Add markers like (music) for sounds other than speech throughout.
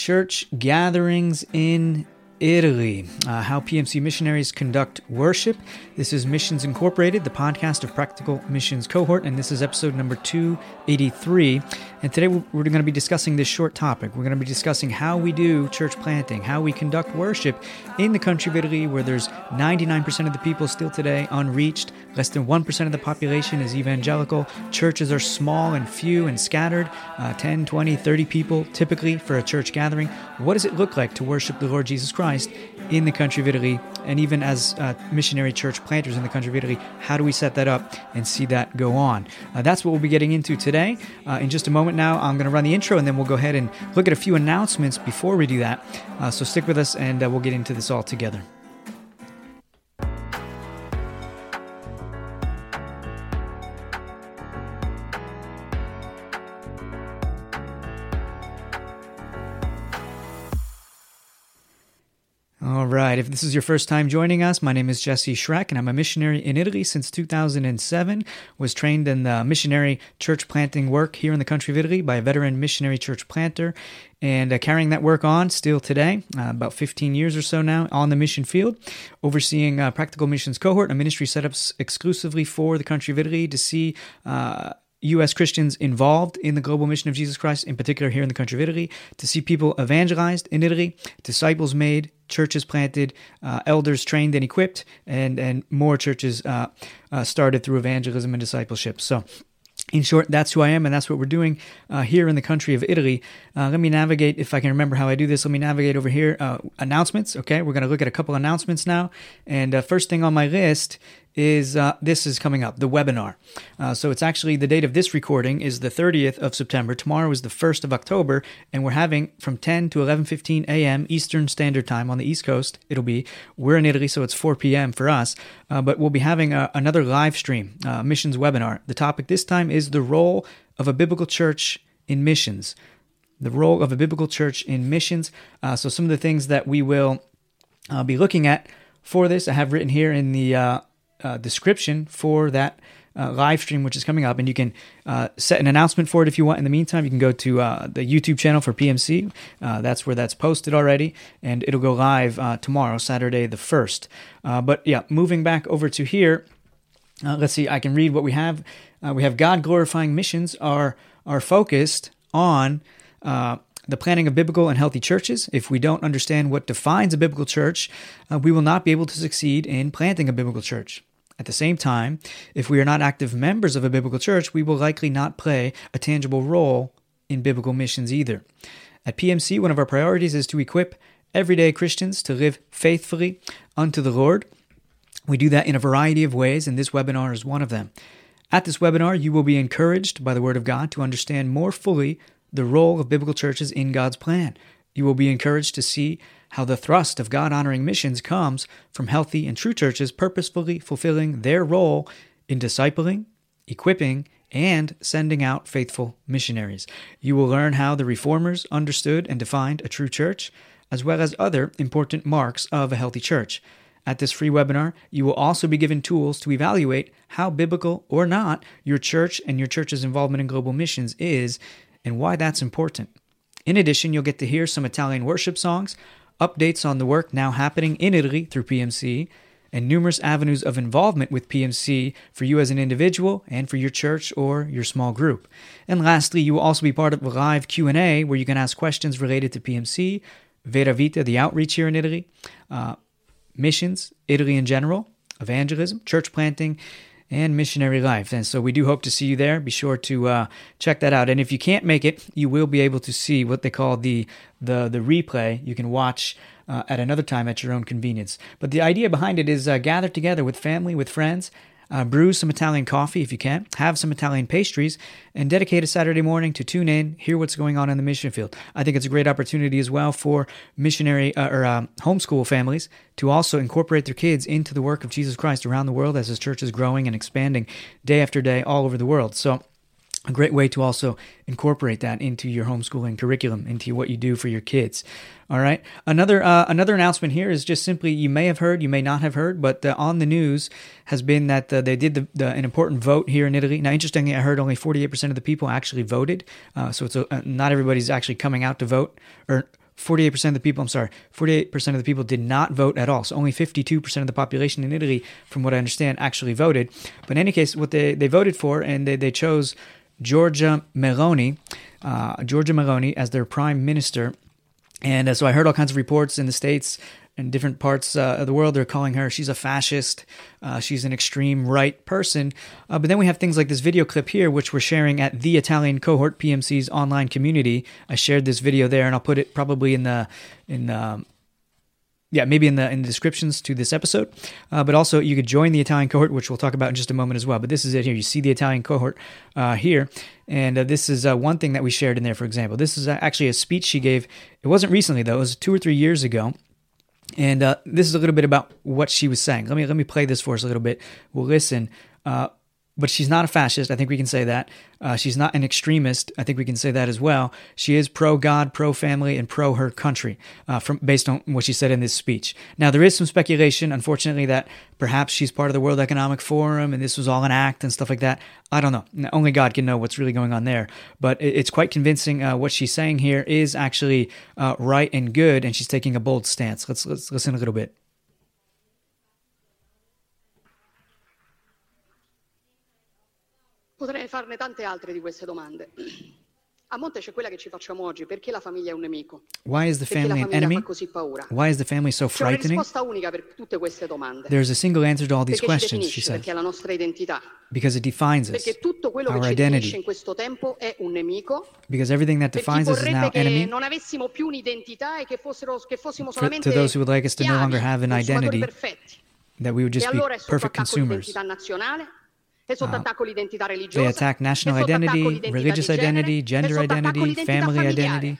church gatherings in Italy, uh, how PMC missionaries conduct worship. This is Missions Incorporated, the podcast of Practical Missions Cohort, and this is episode number 283. And today we're going to be discussing this short topic. We're going to be discussing how we do church planting, how we conduct worship in the country of Italy, where there's 99% of the people still today unreached, less than 1% of the population is evangelical, churches are small and few and scattered, uh, 10, 20, 30 people typically for a church gathering. What does it look like to worship the Lord Jesus Christ? In the country of Italy, and even as uh, missionary church planters in the country of Italy, how do we set that up and see that go on? Uh, that's what we'll be getting into today. Uh, in just a moment now, I'm going to run the intro, and then we'll go ahead and look at a few announcements before we do that. Uh, so stick with us, and uh, we'll get into this all together. If this is your first time joining us, my name is Jesse Schreck, and I'm a missionary in Italy since 2007. Was trained in the missionary church planting work here in the country of Italy by a veteran missionary church planter, and uh, carrying that work on still today, uh, about 15 years or so now on the mission field, overseeing Practical Missions Cohort, a ministry set up exclusively for the country of Italy to see uh, U.S. Christians involved in the global mission of Jesus Christ, in particular here in the country of Italy, to see people evangelized in Italy, disciples made, churches planted, uh, elders trained and equipped, and and more churches uh, uh, started through evangelism and discipleship. So. In short, that's who I am, and that's what we're doing uh, here in the country of Italy. Uh, let me navigate, if I can remember how I do this, let me navigate over here. Uh, announcements, okay? We're going to look at a couple announcements now. And first thing on my list is uh, this is coming up the webinar. Uh, so it's actually the date of this recording is the 30th of september. Tomorrow is the 1st of october and we're having from 10 to 11.15 a.m eastern standard time on the east coast. It'll be we're in italy so it's 4 p.m for us uh, but we'll be having a, another live stream uh, missions webinar. The topic this time is the role of a biblical church in missions. The role of a biblical church in missions. Uh, so some of the things that we will uh, be looking at for this i have written here in the uh, description for that uh, live stream, which is coming up, and you can uh, set an announcement for it if you want. In the meantime, you can go to uh, the YouTube channel for PMC. Uh, that's where that's posted already, and it'll go live uh, tomorrow, Saturday the first. but yeah, moving back over to here, let's see. I can read what we have. we have God glorifying missions are are focused on the planning of biblical and healthy churches. If we don't understand what defines a biblical church, uh, we will not be able to succeed in planting a biblical church. At the same time, if we are not active members of a biblical church, we will likely not play a tangible role in biblical missions either. At PMC, one of our priorities is to equip everyday Christians to live faithfully unto the Lord. We do that in a variety of ways, and this webinar is one of them. At this webinar, you will be encouraged by the Word of God to understand more fully the role of biblical churches in God's plan. You will be encouraged to see how the thrust of God honoring missions comes from healthy and true churches purposefully fulfilling their role in discipling, equipping, and sending out faithful missionaries. You will learn how the reformers understood and defined a true church, as well as other important marks of a healthy church. At this free webinar, you will also be given tools to evaluate how biblical or not your church and your church's involvement in global missions is and why that's important. In addition, you'll get to hear some Italian worship songs, updates on the work now happening in Italy through PMC, and numerous avenues of involvement with PMC for you as an individual and for your church or your small group. And lastly, you will also be part of a live Q&A where you can ask questions related to PMC, Vera Vita, the outreach here in Italy, uh, missions, Italy in general, evangelism, church planting, and missionary life. And so we do hope to see you there. Be sure to uh, check that out. And if you can't make it, you will be able to see what they call the the the replay. You can watch uh, at another time at your own convenience. But the idea behind it is uh, gather together with family, with friends, uh, brew some Italian coffee if you can, have some Italian pastries, and dedicate a Saturday morning to tune in, hear what's going on in the mission field. I think it's a great opportunity as well for missionary uh, or uh, homeschool families to also incorporate their kids into the work of Jesus Christ around the world as his church is growing and expanding day after day all over the world. So a great way to also incorporate that into your homeschooling curriculum, into what you do for your kids. All right. Another uh, another announcement here is just simply you may have heard, you may not have heard, but uh, on the news has been that uh, they did the, the, an important vote here in Italy. Now, interestingly, I heard only 48% of the people actually voted, uh, so it's a, uh, not everybody's actually coming out to vote, or 48% of the people, I'm sorry, 48% of the people did not vote at all. So only 52% of the population in Italy, from what I understand, actually voted. But in any case, what they, they voted for, and they, they chose Giorgia Meloni, uh, Giorgia Meloni as their prime minister. And uh, so I heard all kinds of reports in the States in different parts uh, of the world, they're calling her she's a fascist, uh, she's an extreme right person. Uh, but then we have things like this video clip here, which we're sharing at the Italian Cohort PMC's online community. I shared this video there, and I'll put it probably in the in the yeah, maybe in the in the descriptions to this episode. Uh, but also, you could join the Italian cohort, which we'll talk about in just a moment as well. But this is it here. You see the Italian cohort uh, here, and uh, this is uh, one thing that we shared in there. For example, this is uh, actually a speech she gave. It wasn't recently though; it was two or three years ago. And uh, this is a little bit about what she was saying. Let me let me play this for us a little bit. We'll listen. But she's not a fascist. I think we can say that. Uh, she's not an extremist. I think we can say that as well. She is pro God, pro family, and pro her country, uh, from based on what she said in this speech. Now there is some speculation, unfortunately, that perhaps she's part of the World Economic Forum and this was all an act and stuff like that. I don't know. Only God can know what's really going on there. But it's quite convincing. Uh, what she's saying here is actually uh, right and good, and she's taking a bold stance. Let's let's listen a little bit. Farne tante altre di queste domande. A monte c'è quella che ci facciamo oggi, perché la famiglia è un nemico? Why is the Perché la family an enemy? fa così paura? Why is the family so C'è una frightening? risposta unica per tutte queste domande. There's a single answer to all these Perché questions, she says, because it defines us, our identity, in questo tempo è un nemico. because everything that defines us is now enemy. non avessimo più un'identità e che, fossero, che fossimo For, to those who would like us to no longer have an identity, that we would just be perfect consumers. Uh, They attack national identity, religious identity, gender identity, family identity.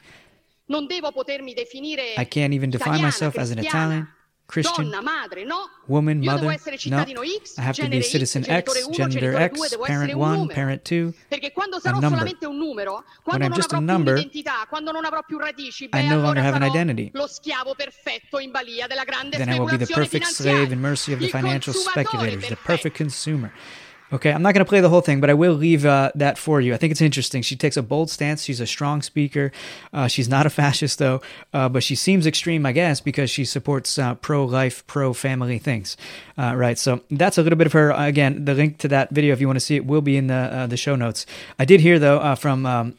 Non devo potermi definire I can't even define myself as an Italian, Christian, donna, madre, no. woman, mother. No, I have to be citizen X, genitore X, 1, gender X, parent 1, parent 2. Perché quando a number. solamente un numero, quando I'm just a number, un'identità, quando non avrò più radici, I no longer have an identity. lo schiavo perfetto in balia then I will be the perfect slave and mercy of the financial speculators, the perfect consumer. Okay, I'm not going to play the whole thing, but I will leave uh, that for you. I think it's interesting. She takes a bold stance. She's a strong speaker. Uh, she's not a (laughs) fascist, though, uh, but she seems extreme, I guess, because she supports uh, pro life, pro family things. Uh, right, so that's a little bit of her. Again, the link to that video, if you want to see it, will be in the, uh, the show notes. I did hear, though, from. Um,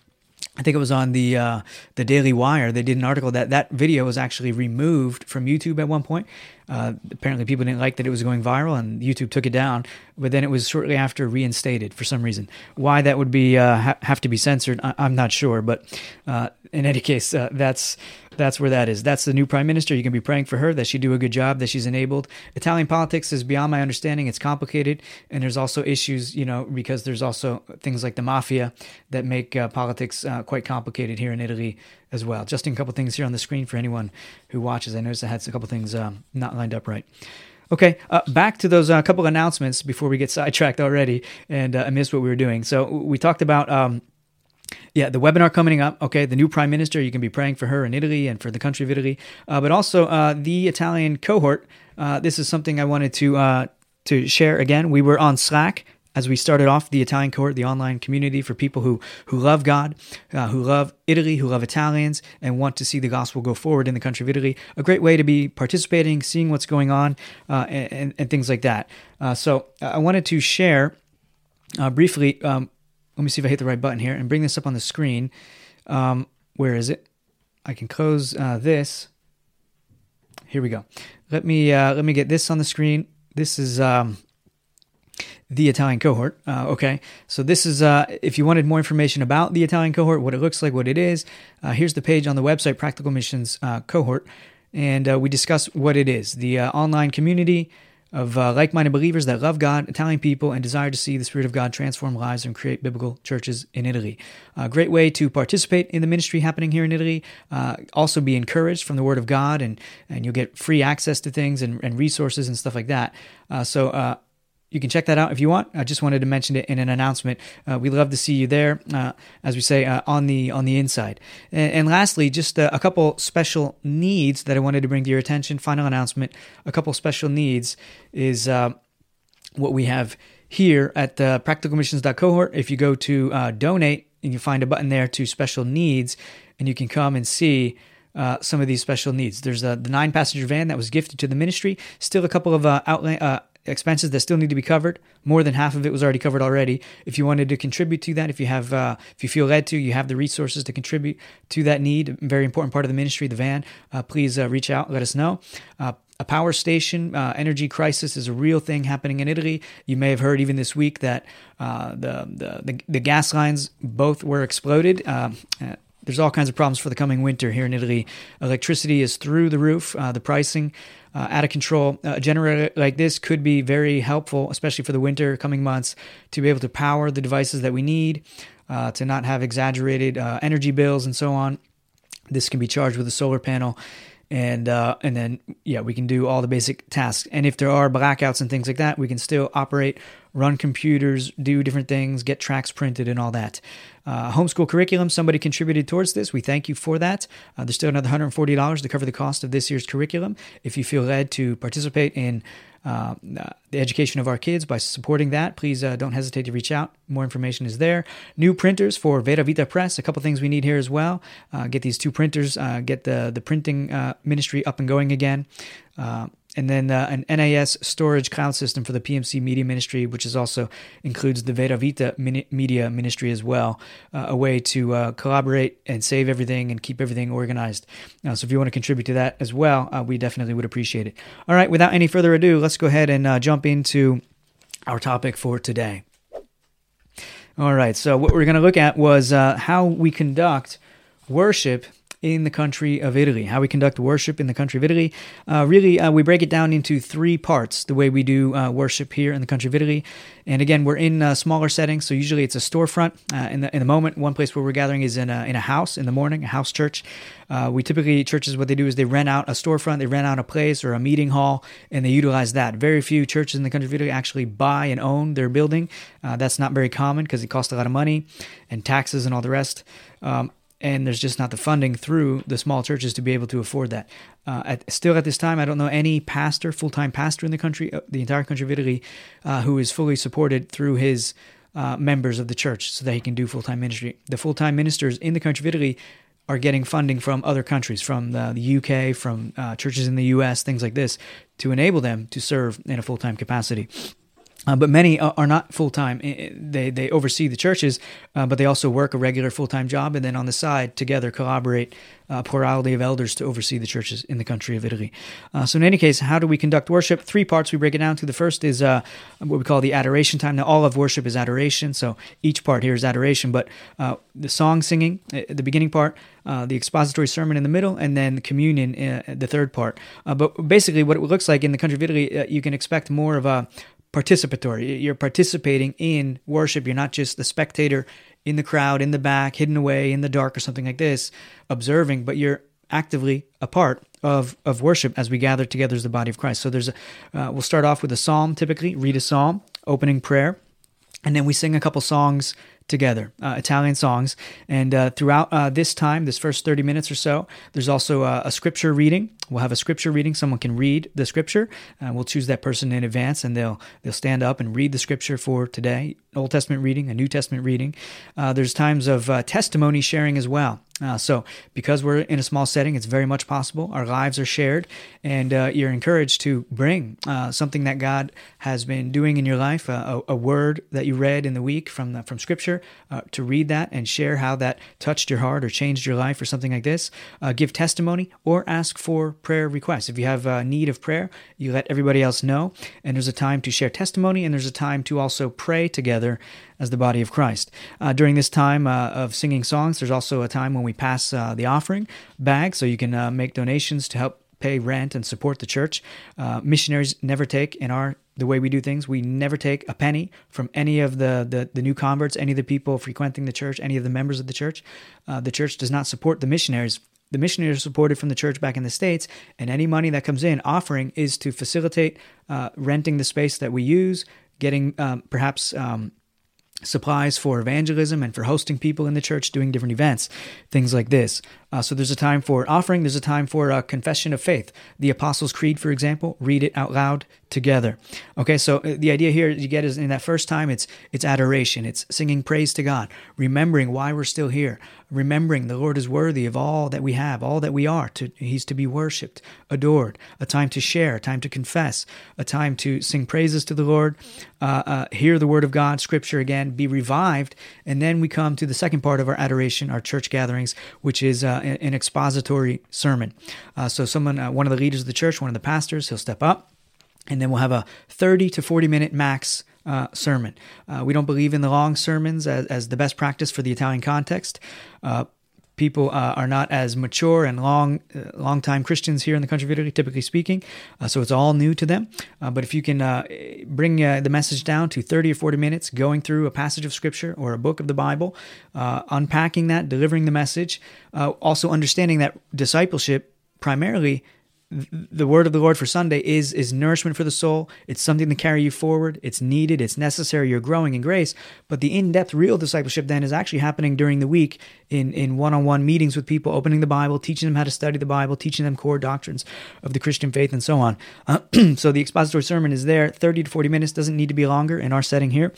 I think it was on the uh, the Daily Wire. They did an article that that video was actually removed from YouTube at one point. Uh, apparently, people didn't like that it was going viral, and YouTube took it down. But then it was shortly after reinstated for some reason. Why that would be uh, ha- have to be censored, I- I'm not sure. But uh, in any case, uh, that's that's where that is. That's the new prime minister. You can be praying for her that she do a good job, that she's enabled. Italian politics is beyond my understanding. It's complicated, and there's also issues, you know, because there's also things like the mafia that make uh, politics uh, quite complicated here in Italy as well. Just a couple things here on the screen for anyone who watches. I noticed I had a couple things um, not lined up right. Okay, uh, back to those uh, couple announcements before we get sidetracked already and uh, I missed what we were doing. So we talked about. Um, yeah, the webinar coming up. Okay, the new prime minister. You can be praying for her in Italy and for the country of Italy, uh, but also uh, the Italian cohort. Uh, this is something I wanted to uh, to share again. We were on Slack as we started off the Italian cohort, the online community for people who who love God, uh, who love Italy, who love Italians, and want to see the gospel go forward in the country of Italy. A great way to be participating, seeing what's going on, uh, and, and, things like that. Uh, so I wanted to share uh, briefly. Um, let me see if I hit the right button here and bring this up on the screen. Um, where is it? I can close uh, this. Here we go. Let me uh, let me get this on the screen. This is um, the Italian cohort. Uh, okay, so this is uh, if you wanted more information about the Italian cohort, what it looks like, what it is. Uh, here's the page on the website, Practical Missions uh, cohort, and uh, we discuss what it is: the uh, online community of uh, like-minded believers that love God, Italian people, and desire to see the Spirit of God transform lives and create biblical churches in Italy. A great way to participate in the ministry happening here in Italy. Uh, also, be encouraged from the Word of God, and and you'll get free access to things and, and resources and stuff like that. Uh, so. Uh, you can check that out if you want. I just wanted to mention it in an announcement. Uh, we love to see you there, uh, as we say uh, on the on the inside. And, and lastly, just a, a couple special needs that I wanted to bring to your attention. Final announcement: a couple special needs is uh, what we have here at the practicalmissions.cohort. If you go to uh, donate and you find a button there to special needs, and you can come and see uh, some of these special needs. There's uh, the nine passenger van that was gifted to the ministry. Still a couple of uh, outlay, uh, expenses that still need to be covered. More than half of it was already covered already. If you wanted to contribute to that, if you have, uh, if you feel led to, you have the resources to contribute to that need. Very important part of the ministry, the van. Uh, please uh, reach out, let us know. Uh, a power station uh, energy crisis is a real thing happening in Italy. You may have heard even this week that uh, the, the, the the gas lines both were exploded there's all kinds of problems for the coming winter here in Italy. Electricity is through the roof. Uh, the pricing uh, out of control. Uh, a generator like this could be very helpful, especially for the winter coming months, to be able to power the devices that we need, uh, to not have exaggerated uh, energy bills and so on. This can be charged with a solar panel and uh, and then yeah, we can do all the basic tasks. And if there are blackouts and things like that, we can still operate, run computers, do different things, get tracks printed, and all that. Uh, homeschool curriculum, somebody contributed towards this. We thank you for that. Uh, there's still another $140 to cover the cost of this year's curriculum. If you feel led to participate in uh, the education of our kids by supporting that, please uh, don't hesitate to reach out. More information is there. New printers for Vera Vita Press. A couple things we need here as well. Uh, get these two printers. Uh, get the the printing uh, ministry up and going again. And then uh, an NAS storage cloud system for the PMC Media Ministry, which is also includes the Vera Vita Media Ministry as well, uh, a way to uh, collaborate and save everything and keep everything organized. Uh, so if you want to contribute to that as well, uh, we definitely would appreciate it. All right, without any further ado, let's go ahead and uh, jump into our topic for today. All right, so what we're going to look at was how we conduct worship in the country of Italy, how we conduct worship in the country of Italy. Uh, really, uh, we break it down into three parts the way we do uh, worship here in the country of Italy. And again, we're in uh, smaller settings, so usually it's a storefront. Uh, in, the, in the moment, one place where we're gathering is in a, in a house in the morning, a house church. Uh, we typically, churches, what they do is they rent out a storefront, they rent out a place or a meeting hall, and they utilize that. Very few churches in the country of Italy actually buy and own their building. that's not very common because it costs a lot of money and taxes and all the rest. Um, and there's just not the funding through the small churches to be able to afford that. Uh, at, still, at this time, I don't know any pastor, full time pastor in the country, uh, the entire country of Italy, uh, who is fully supported through his uh, members of the church so that he can do full time ministry. The full time ministers in the country of Italy are getting funding from other countries, from the, the UK, from uh, churches in the US, things like this, to enable them to serve in a full time capacity. Uh, but many are not full time. They they oversee the churches, uh, but they also work a regular full time job, and then on the side together collaborate a plurality of elders to oversee the churches in the country of Italy. Uh, so in any case, how do we conduct worship? Three parts we break it down to. The first is uh, what we call the adoration time. Now all of worship is adoration, so each part here is adoration. But uh, the song singing, uh, the beginning part, the expository sermon in the middle, and then communion, the third part. but basically, what it looks like in the country of Italy, you can expect more of a participatory. You're participating in worship. You're not just the spectator in the crowd, in the back, hidden away in the dark or something like this, observing, but you're actively a part of, of worship as we gather together as the body of Christ. So there's a, uh, we'll start off with a psalm typically, read a psalm, opening prayer, and then we sing a couple songs together, uh, Italian songs. And uh, throughout uh, this time, this first 30 minutes or so, there's also a, scripture reading. We'll have a scripture reading. Someone can read the scripture. We'll choose that person in advance, and they'll they'll stand up and read the scripture for today. Old Testament reading, a New Testament reading. Uh, there's times of uh, testimony sharing as well. Uh, so, because we're in a small setting, it's very much possible. Our lives are shared, and uh, you're encouraged to bring uh, something that God has been doing in your life, uh, a, a, word that you read in the week from the, from Scripture, uh, to read that and share how that touched your heart or changed your life or something like this. Uh, give testimony or ask for prayer requests. If you have a need of prayer, you let everybody else know. And there's a time to share testimony, and there's a time to also pray together as the body of Christ. Uh, during this time uh, of singing songs, there's also a time when we pass uh, the offering bag, so you can uh, make donations to help pay rent and support the church. Uh, missionaries never take in our the way we do things. We never take a penny from any of the, the, the new converts, any of the people frequenting the church, any of the members of the church. Uh, the church does not support the missionaries. The missionaries are supported from the church back in the States, and any money that comes in offering is to facilitate uh, renting the space that we use, getting um, perhaps um, supplies for evangelism and for hosting people in the church, doing different events, things like this. Uh, so there's a time for offering, there's a time for a confession of faith. The Apostles' Creed, for example, read it out loud together. Okay, so uh, the idea here you get is in that first time, it's it's adoration, it's singing praise to God, remembering why we're still here, remembering the Lord is worthy of all that we have, all that we are. To, he's to be worshipped, adored. A time to share, a time to confess, a time to sing praises to the Lord, uh, uh, hear the word of God, Scripture again, be revived, and then we come to the second part of our adoration, our church gatherings, which is uh, an expository sermon. Uh, so someone, uh, one of the leaders of the church, one of the pastors, he'll step up and then we'll have a 30 to 40 minute max uh, sermon. Uh, we don't believe in the long sermons as, as, the best practice for the Italian context. Uh, people uh, are not as mature and long, uh, long time Christians here in the country of Italy, typically speaking. Uh, so it's all new to them. but if you can bring the message down to 30 or 40 minutes, going through a passage of scripture or a book of the Bible, unpacking that, delivering the message, also understanding that discipleship primarily the word of the Lord for Sunday is is nourishment for the soul. It's something to carry you forward. It's needed. It's necessary. You're growing in grace. But the in-depth, real discipleship then is actually happening during the week in in one-on-one meetings with people, opening the Bible, teaching them how to study the Bible, teaching them core doctrines of the Christian faith, and so on. Uh, (clears throat) so the expository sermon is there, 30 to 40 minutes. Doesn't need to be longer in our setting here.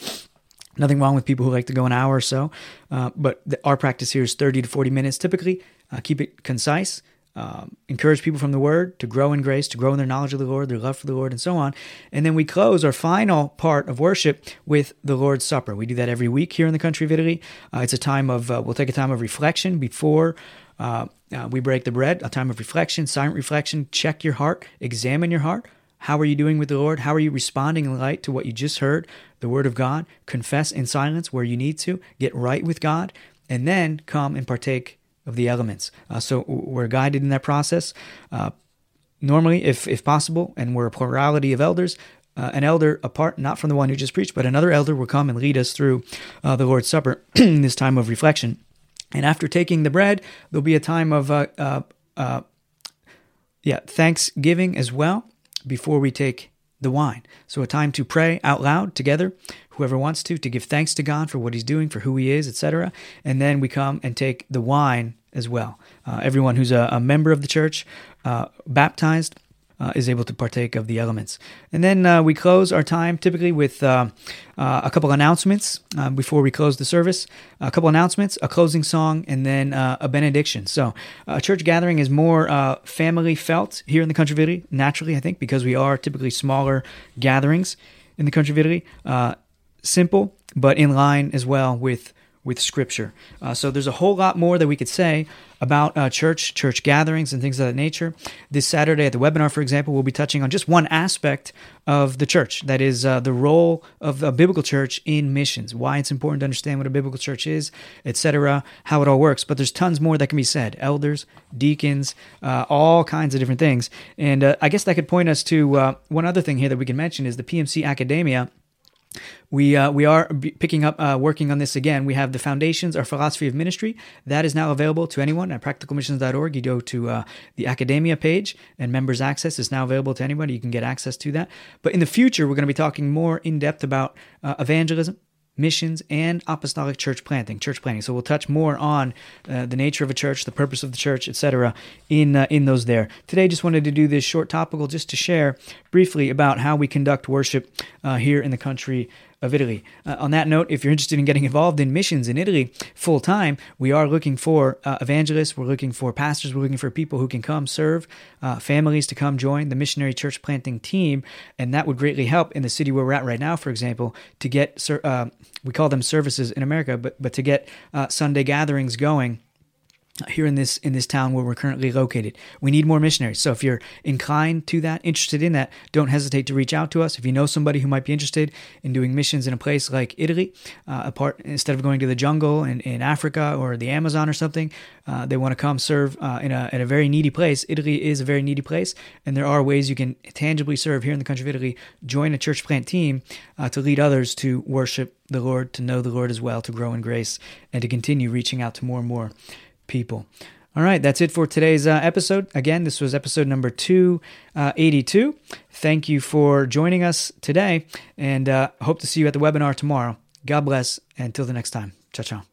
Nothing wrong with people who like to go an hour or so, uh, but the, our practice here is 30 to 40 minutes typically. Uh, keep it concise um, encourage people from the Word to grow in grace, to grow in their knowledge of the Lord, their love for the Lord, and so on. And then we close our final part of worship with the Lord's Supper. We do that every week here in the country of Italy. Uh, it's a time of, uh, we'll take a time of reflection before uh, uh, we break the bread, a time of reflection, silent reflection. Check your heart, examine your heart. How are you doing with the Lord? How are you responding in light to what you just heard, the Word of God? Confess in silence where you need to, get right with God, and then come and partake of the elements. Uh, so we're guided in that process. Uh, normally, if, if possible, and we're a plurality of elders, uh, an elder apart, not from the one who just preached, but another elder will come and lead us through uh, the Lord's Supper (clears throat) in this time of reflection. And after taking the bread, there'll be a time of uh, uh, yeah thanksgiving as well before we take the wine. So a time to pray out loud together whoever wants to, to give thanks to God for what He's doing, for who He is, etc. And then we come and take the wine as well. Uh, everyone who's a, a, member of the church, uh, baptized, uh, is able to partake of the elements. And then uh, we close our time typically with uh, uh a couple announcements uh, before we close the service. A couple announcements, a closing song, and then uh, a benediction. So a church gathering is more family felt here in the country of Italy, naturally, I think, because we are typically smaller gatherings in the country of Italy simple, but in line as well with with Scripture. Uh, so there's a whole lot more that we could say about uh, church, church gatherings, and things of that nature. This Saturday at the webinar, for example, we'll be touching on just one aspect of the church that is uh, the role of a biblical church in missions, why it's important to understand what a biblical church is, etc., how it all works. But there's tons more that can be said elders, deacons, uh, all kinds of different things. And uh, I guess that could point us to uh, one other thing here that we can mention is the PMC Academia we uh, we are picking up uh, working on this again. We have the foundations, our philosophy of ministry that is now available to anyone at practicalmissions.org. You go to uh, the academia page, and members access is now available to anybody. You can get access to that. But in the future, we're going to be talking more in depth about uh, evangelism, missions and apostolic church planting church planting. So we'll touch more on uh, the nature of a church the purpose of the church etc in uh, in those there. Today just wanted to do this short topical just to share briefly about how we conduct worship uh, here in the country of Italy. Uh, on that note, if you're interested in getting involved in missions in Italy full time, we are looking for uh, evangelists, we're looking for pastors, we're looking for people who can come serve, uh, families to come join the missionary church planting team, and that would greatly help in the city where we're at right now, for example, to get uh, we call them services in America, but but to get uh, Sunday gatherings going here in this in this town where we're currently located. We need more missionaries. So if you're inclined to that, interested in that, don't hesitate to reach out to us. If you know somebody who might be interested in doing missions in a place like Italy, uh, apart instead of going to the jungle in, in Africa or the Amazon or something, uh, they want to come serve uh, in a in a very needy place. Italy is a very needy place, and there are ways you can tangibly serve here in the country of Italy. Join a church plant team uh, to lead others to worship the Lord, to know the Lord as well, to grow in grace, and to continue reaching out to more and more people. All right, that's it for today's uh, episode. Again, this was episode number 282. Uh, Thank you for joining us today, and uh, hope to see you at the webinar tomorrow. God bless, and until the next time. Ciao, ciao.